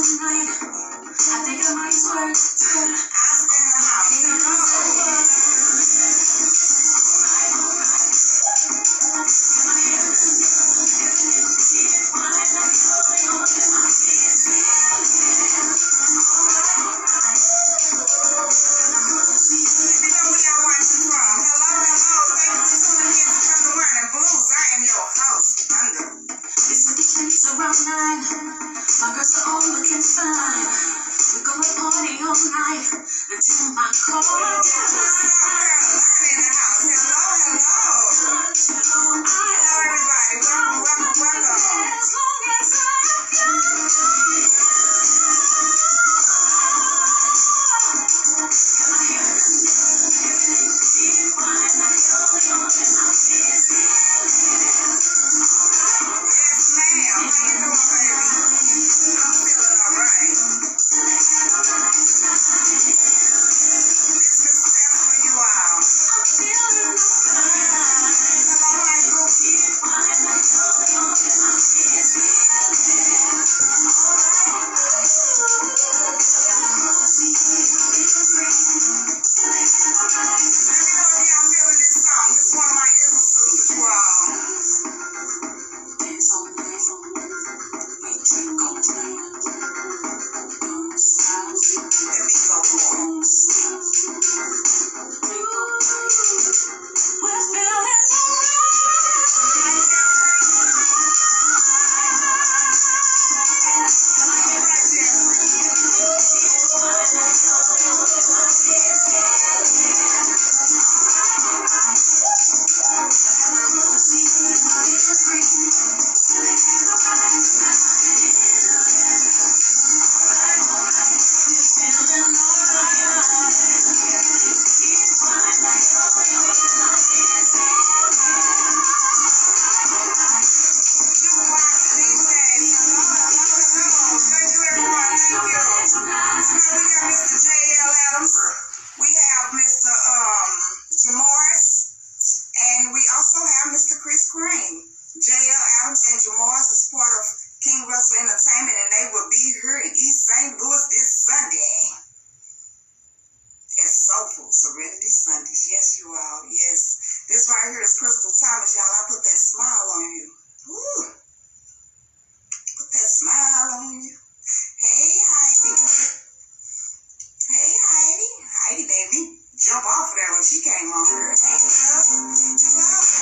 tonight. I think I might twerk. Serenity Sundays. Yes, you all. Yes. This right here is Crystal Thomas, y'all. I put that smile on you. Woo. Put that smile on you. Hey, Heidi. Hey, Heidi. Heidi, baby. Jump off of that when she came on here. Take love. To love.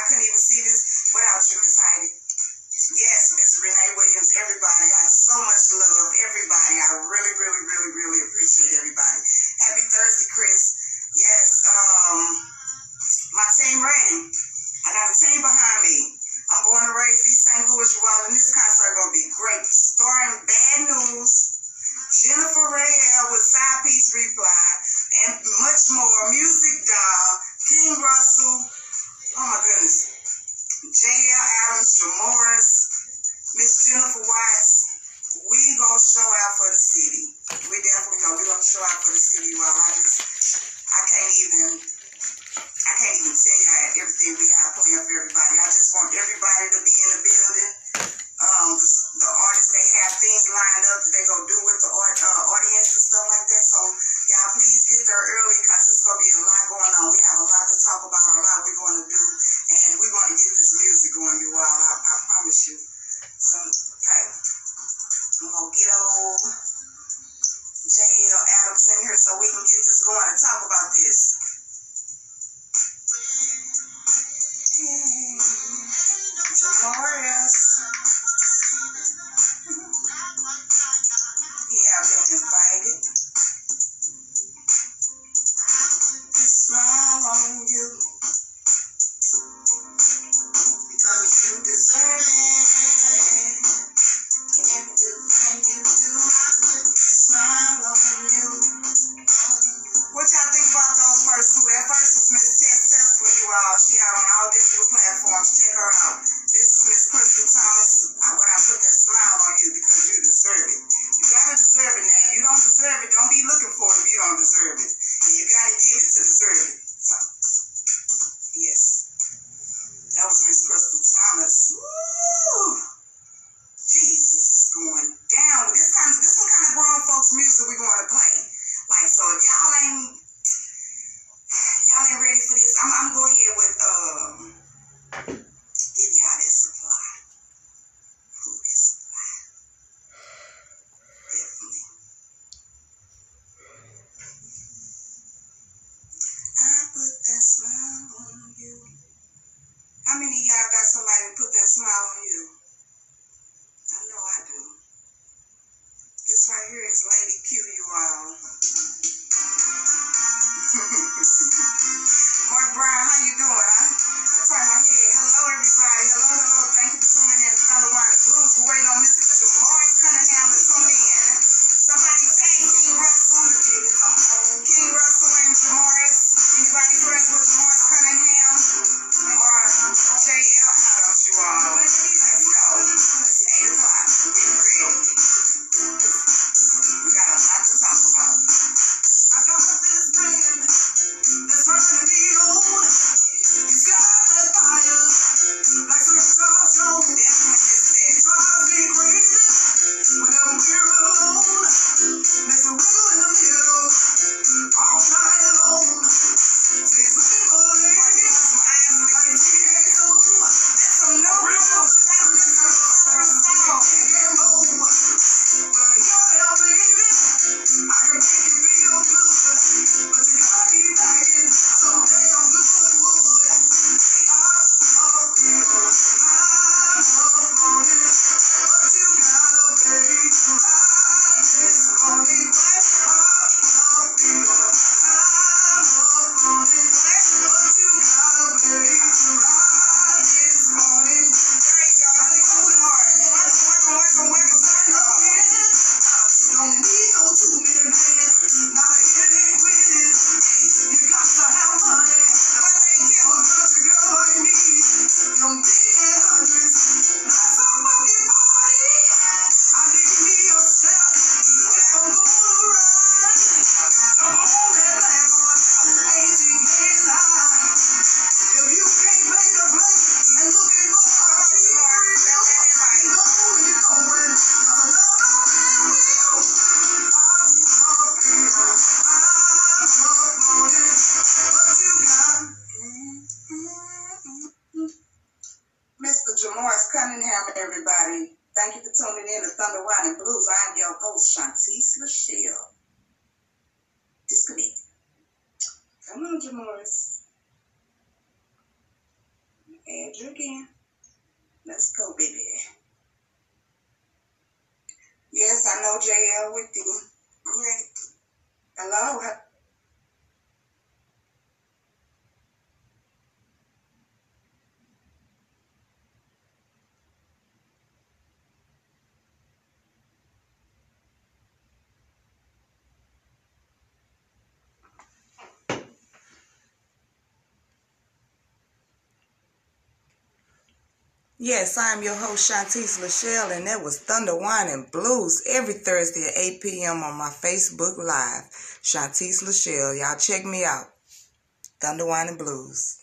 I couldn't even see this without you, Miss Heidi. Yes, Miss Renee Williams, everybody. I so much love everybody. I really, really, really, really appreciate everybody. Happy Thursday, Chris. Yes, um, my team ready. I got a team behind me. I'm going to raise these St. Louis Jennifer Watts, we gonna show out for the city. We definitely know we gonna show out for the city. While I just, I can't even, I can't even tell you everything we have planned for everybody. I just want everybody to be in the building. Um, the, the artists they have things lined up that they gonna do with the art, uh, audience and stuff like that. So y'all please get there early because it's gonna be a lot going on. We have a lot to talk about, a lot we're gonna do, and we're gonna get this music going, you all. I, I promise you some gonna get old JL Adams in here so we can get this going and talk about this. so we want to play. the cameras tune in. Somebody say, King Russell, King Russell and Jamaris. Anybody friends with Jamaris Cunningham or JL? Oh. Body Blues. I am your host, Shantice Lachelle. Disconnect. Come on, Jamaris. Add you again. Let's go, baby. Yes, I know JL with you. Great. Hello. Yes, I'm your host, Shantice Lachelle, and that was Thunder Wine and Blues every Thursday at 8 p.m. on my Facebook Live. Shantice Lachelle. Y'all check me out. Thunder Wine and Blues.